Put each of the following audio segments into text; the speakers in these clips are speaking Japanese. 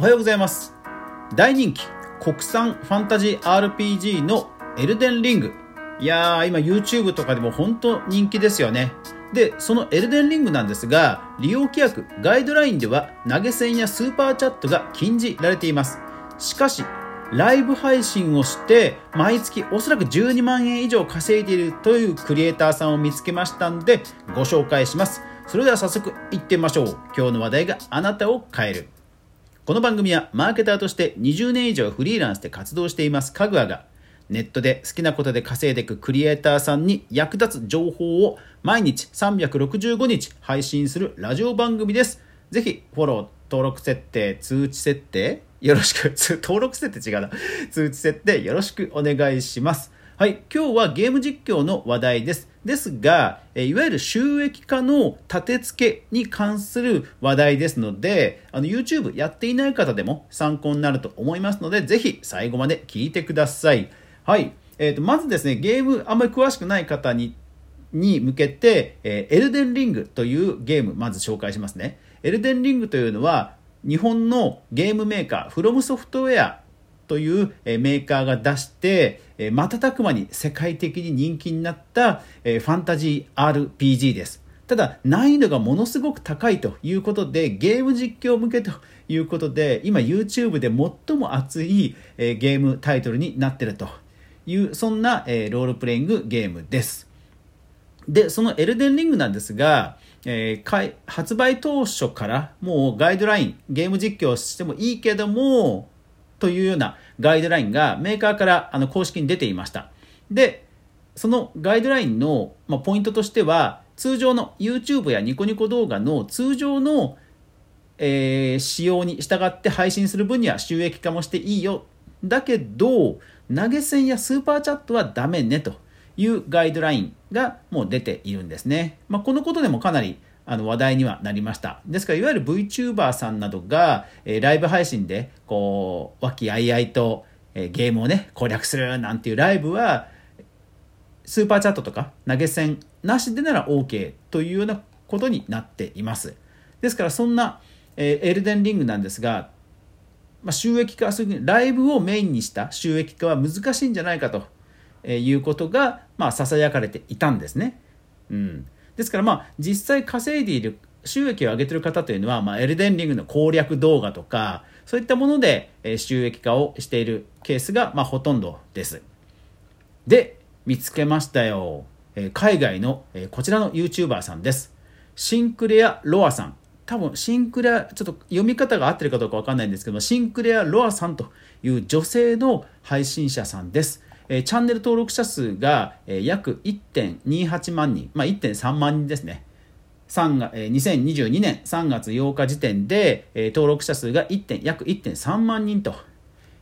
おはようございます。大人気国産ファンタジー RPG のエルデンリング。いやー今 YouTube とかでも本当人気ですよね。でそのエルデンリングなんですが利用規約ガイドラインでは投げ銭やスーパーチャットが禁じられています。しかしライブ配信をして毎月おそらく12万円以上稼いでいるというクリエイターさんを見つけましたんでご紹介します。それでは早速いってみましょう。今日の話題があなたを変える。この番組はマーケターとして20年以上フリーランスで活動していますかぐわがネットで好きなことで稼いでいくクリエイターさんに役立つ情報を毎日365日配信するラジオ番組です。ぜひフォロー、登録設定、通知設定よろしく、登録設定違うな。通知設定よろしくお願いします。はい、今日はゲーム実況の話題です。ですが、いわゆる収益化の立て付けに関する話題ですので、あの YouTube やっていない方でも参考になると思いますので、ぜひ最後まで聞いてください。はい。えーと、まずですね、ゲームあんまり詳しくない方にに向けて、えー、エルデンリングというゲーム、まず紹介しますね。エルデンリングというのは、日本のゲームメーカー、フロムソフトウェアというメーカーが出して、瞬く間に世界的に人気になったファンタジー RPG です。ただ、難易度がものすごく高いということで、ゲーム実況向けということで、今 YouTube で最も熱いゲームタイトルになっているという、そんな、ロールプレイングゲームです。で、そのエルデンリングなんですが、えー、発売当初からもうガイドライン、ゲーム実況してもいいけども、というようなガイドラインがメーカーからあの公式に出ていました。で、そのガイドラインの、ま、ポイントとしては、通常の YouTube やニコニコ動画の通常の、えー、仕様に従って配信する分には収益化もしていいよ。だけど、投げ銭やスーパーチャットはダメねというガイドラインがもう出ているんですね。まあ、このことでもかなりあの話題にはなりました。ですから、いわゆる VTuber さんなどが、えー、ライブ配信で、こう、和気あいあいと、えー、ゲームをね、攻略するなんていうライブは、スーパーチャットとか投げ銭なしでなら OK というようなことになっています。ですから、そんな、えー、エルデンリングなんですが、まあ、収益化するライブをメインにした収益化は難しいんじゃないかということが、まあ、囁かれていたんですね。うん、ですからまあ実際稼いでいる収益を上げている方というのは、まあ、エルデンリングの攻略動画とかそういったもので収益化をしているケースが、まあ、ほとんどです。で見つけましたよ。海外のこちらの YouTuber さんです。シンクレア・ロアさん。多分シンクレア、ちょっと読み方が合ってるかどうかわかんないんですけどシンクレア・ロアさんという女性の配信者さんです。えチャンネル登録者数が、え約1.28万人、まあ、1.3万人ですね。3がえ2022年3月8日時点で、え登録者数が1約1.3万人と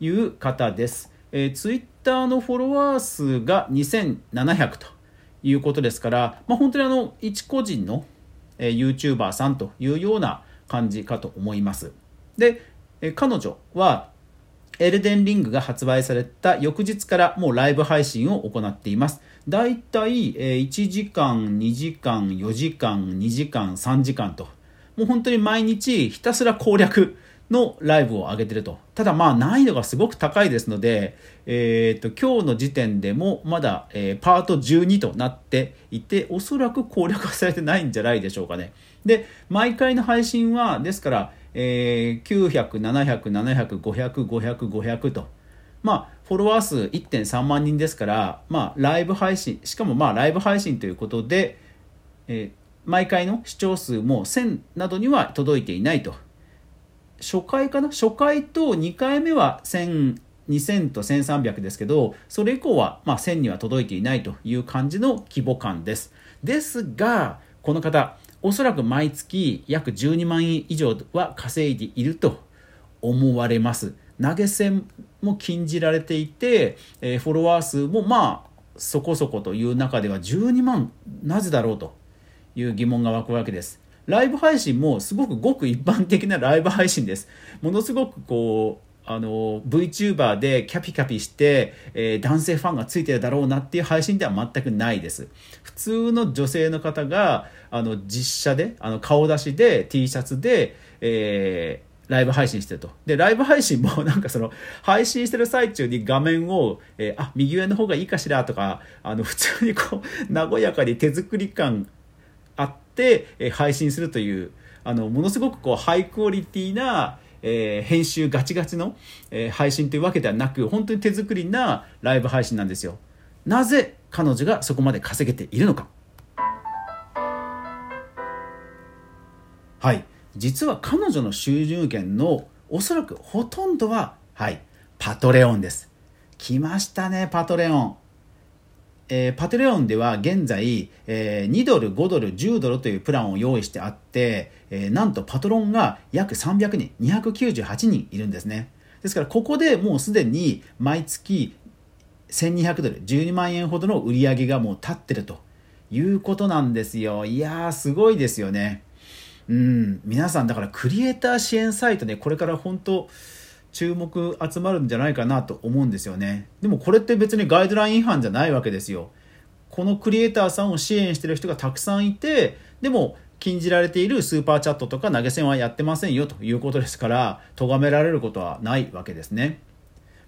いう方です。えー、ツイッターのフォロワー数が2700ということですから、まあ、本当にあの一個人の、えー、YouTuber さんというような感じかと思います。で、えー、彼女はエルデンリングが発売された翌日からもうライブ配信を行っています。だいたい1時間、2時間、4時間、2時間、3時間と、もう本当に毎日ひたすら攻略のライブを上げてると。ただまあ難易度がすごく高いですので、えー、と今日の時点でもまだ、え、パート12となっていて、おそらく攻略はされてないんじゃないでしょうかね。で、毎回の配信は、ですから、えー、900、700、700、500、500、500と。まあ、フォロワー数1.3万人ですから、まあ、ライブ配信、しかもまあ、ライブ配信ということで、えー、毎回の視聴数も1000などには届いていないと。初回かな？初回と2回目は1000、2000と1300ですけど、それ以降はまあ1000には届いていないという感じの規模感です。ですが、この方、おそらく毎月約12万円以上は稼いでいると思われます。投げ銭も禁じられていて、えー、フォロワー数もまあそこそこという中では12万なぜだろうという疑問が湧くわけです。ライブ配信もすごくごく一般的なライブ配信です。ものすごくこうあの VTuber でキャピキャピして、えー、男性ファンがついてるだろうなっていう配信では全くないです普通の女性の方があの実写であの顔出しで T シャツで、えーライブ配信してると。で、ライブ配信も なんかその、配信してる最中に画面を、えー、あ、右上の方がいいかしらとか、あの、普通にこう、和やかに手作り感あって、えー、配信するという、あの、ものすごくこう、ハイクオリティな、えー、編集ガチガチの、えー、配信というわけではなく、本当に手作りなライブ配信なんですよ。なぜ彼女がそこまで稼げているのか。はい。実は彼女の収入源のおそらくほとんどは、はい、パトレオンです。来ましたね、パトレオン。えー、パトレオンでは現在、えー、2ドル、5ドル、10ドルというプランを用意してあって、えー、なんとパトロンが約300人、298人いるんですね。ですから、ここでもうすでに毎月1200ドル、12万円ほどの売り上げがもう立ってるということなんですよ。いやー、すごいですよね。うん、皆さんだからクリエイター支援サイトね、これから本当注目集まるんじゃないかなと思うんですよね。でもこれって別にガイドライン違反じゃないわけですよ。このクリエイターさんを支援してる人がたくさんいて、でも禁じられているスーパーチャットとか投げ銭はやってませんよということですから、咎められることはないわけですね。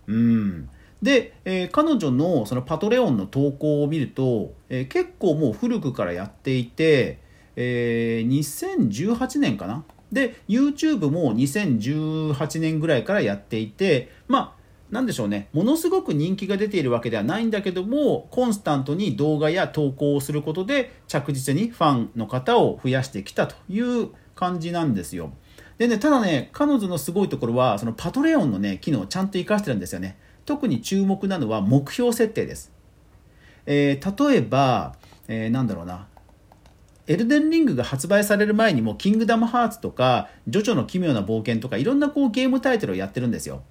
うん。で、えー、彼女のその Patreon の投稿を見ると、えー、結構もう古くからやっていて、えー、2018年かなで YouTube も2018年ぐらいからやっていてまあなんでしょうね。ものすごく人気が出ているわけではないんだけどもコンスタントに動画や投稿をすることで着実にファンの方を増やしてきたという感じなんですよ。でねただね彼女のすごいところはそのパトレオンのね機能をちゃんと活かしてるんですよね。特に注目なのは目標設定です、えー、例えば、えー、なんだろうな。エルデンリングが発売される前にも、キングダムハーツとか、ジョジョの奇妙な冒険とか、いろんなこうゲームタイトルをやってるんですよ。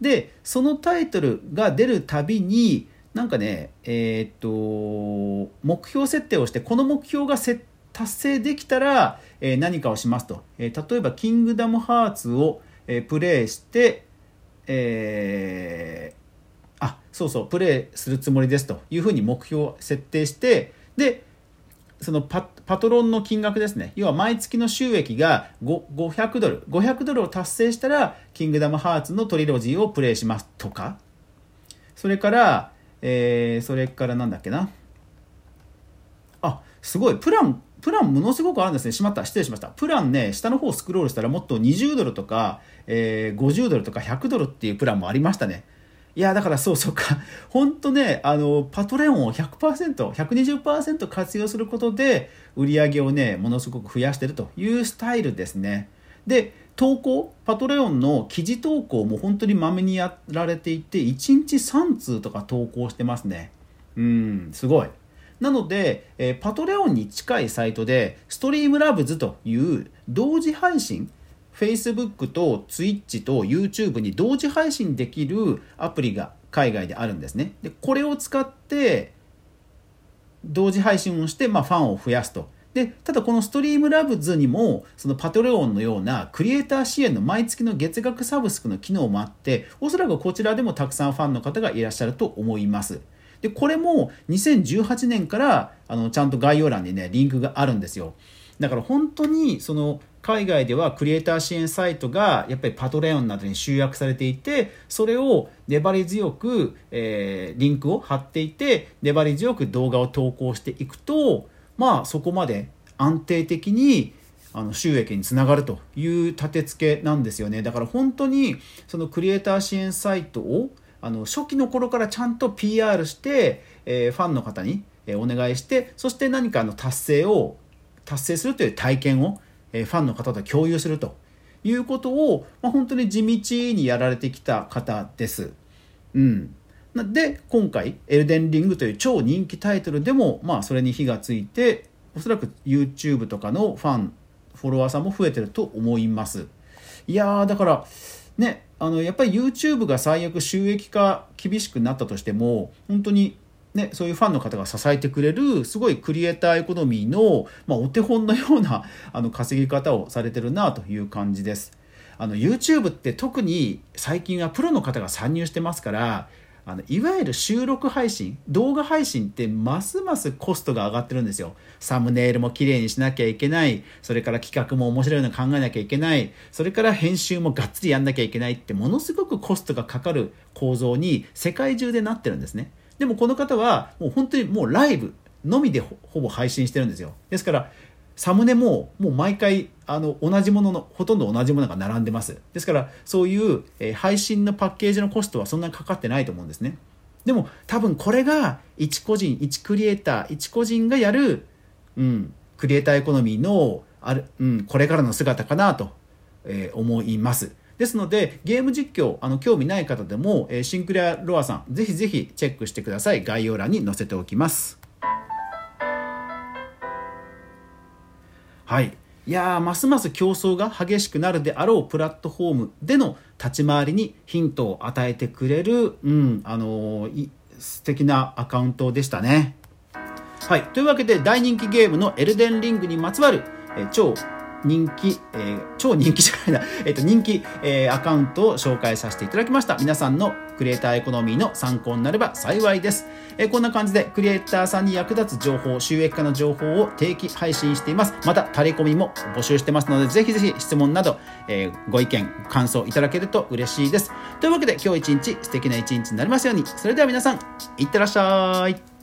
で、そのタイトルが出るたびに、なんかね、えー、っと、目標設定をして、この目標が達成できたら、えー、何かをしますと。えー、例えば、キングダムハーツを、えプレイして、えーあ、そうそう、プレイするつもりですというふうに目標を設定して、で、そのパトロンの金額ですね。要は毎月の収益が500ドル。500ドルを達成したら、キングダムハーツのトリロジーをプレイしますとか。それから、えー、それからなんだっけな。あ、すごい。プラン、プランものすごくあるんですね。しまった。失礼しました。プランね、下の方スクロールしたらもっと20ドルとか、えー、50ドルとか100ドルっていうプランもありましたね。いや、だからそうそうか。本当ね、あの、パトレオンを100%、120%活用することで、売り上げをね、ものすごく増やしてるというスタイルですね。で、投稿、パトレオンの記事投稿も本当にまめにやられていて、1日3通とか投稿してますね。うん、すごい。なので、えー、パトレオンに近いサイトで、ストリームラブズという同時配信、Facebook と Twitch と YouTube に同時配信できるアプリが海外であるんですね。で、これを使って同時配信をして、まあ、ファンを増やすと。で、ただこのストリームラブズにも、そのパトレオンのようなクリエイター支援の毎月の月額サブスクの機能もあって、おそらくこちらでもたくさんファンの方がいらっしゃると思います。で、これも2018年からあのちゃんと概要欄にね、リンクがあるんですよ。だから本当にその海外ではクリエイター支援サイトがやっぱりパトレオンなどに集約されていてそれを粘り強く、えー、リンクを貼っていて粘り強く動画を投稿していくとまあそこまで安定的にあの収益につながるという立て付けなんですよね。だから本当にそのクリエイター支援サイトをあの初期の頃からちゃんと PR して、えー、ファンの方にお願いしてそして何かの達成を達成するという体験をえファンの方と共有するということを、まあ、本当に地道にやられてきた方です。うん、で今回「エルデンリング」という超人気タイトルでも、まあ、それに火がついておそらく YouTube とかのファンフォロワーさんも増えてると思います。いやだからねあのやっぱり YouTube が最悪収益化厳しくなったとしても本当にね、そういうファンの方が支えてくれるすごいクリエイターエコノミーの、まあ、お手本のような あの稼ぎ方をされてるなという感じです。あの YouTube って特に最近はプロの方が参入してますからあのいわゆる収録配信動画配信ってますますコストが上がってるんですよサムネイルも綺麗にしなきゃいけないそれから企画も面白いの考えなきゃいけないそれから編集もがっつりやんなきゃいけないってものすごくコストがかかる構造に世界中でなってるんですねでもこの方はもう本当にもうライブのみでほぼ配信してるんですよ。ですからサムネももう毎回あの同じもののほとんど同じものが並んでます。ですからそういう、え配信のパッケージのコストはそんなにかかってないと思うんですね。でも多分これが一個人一クリエイター一個人がやる、うん、クリエイターエコノミーのある、うん、これからの姿かなと、えー、思います。ですのでゲーム実況あの興味ない方でも、えー、シンクレアロアさんぜひぜひチェックしてください概要欄に載せておきますはい。いやますます競争が激しくなるであろうプラットフォームでの立ち回りにヒントを与えてくれる、うん、あのー、素敵なアカウントでしたね。はい。というわけで大人気ゲームのエルデンリングにまつわる、えー、超人気、えー、超人気じゃないな、えっ、と、人気、えー、アカウントを紹介させていただきました。皆さんのクリエイターエコノミーの参考になれば幸いです。えー、こんな感じで、クリエイターさんに役立つ情報、収益化の情報を定期配信しています。また、タレコミも募集してますので、ぜひぜひ質問など、えー、ご意見、感想いただけると嬉しいです。というわけで、今日一日素敵な一日になりますように。それでは皆さん、いってらっしゃい。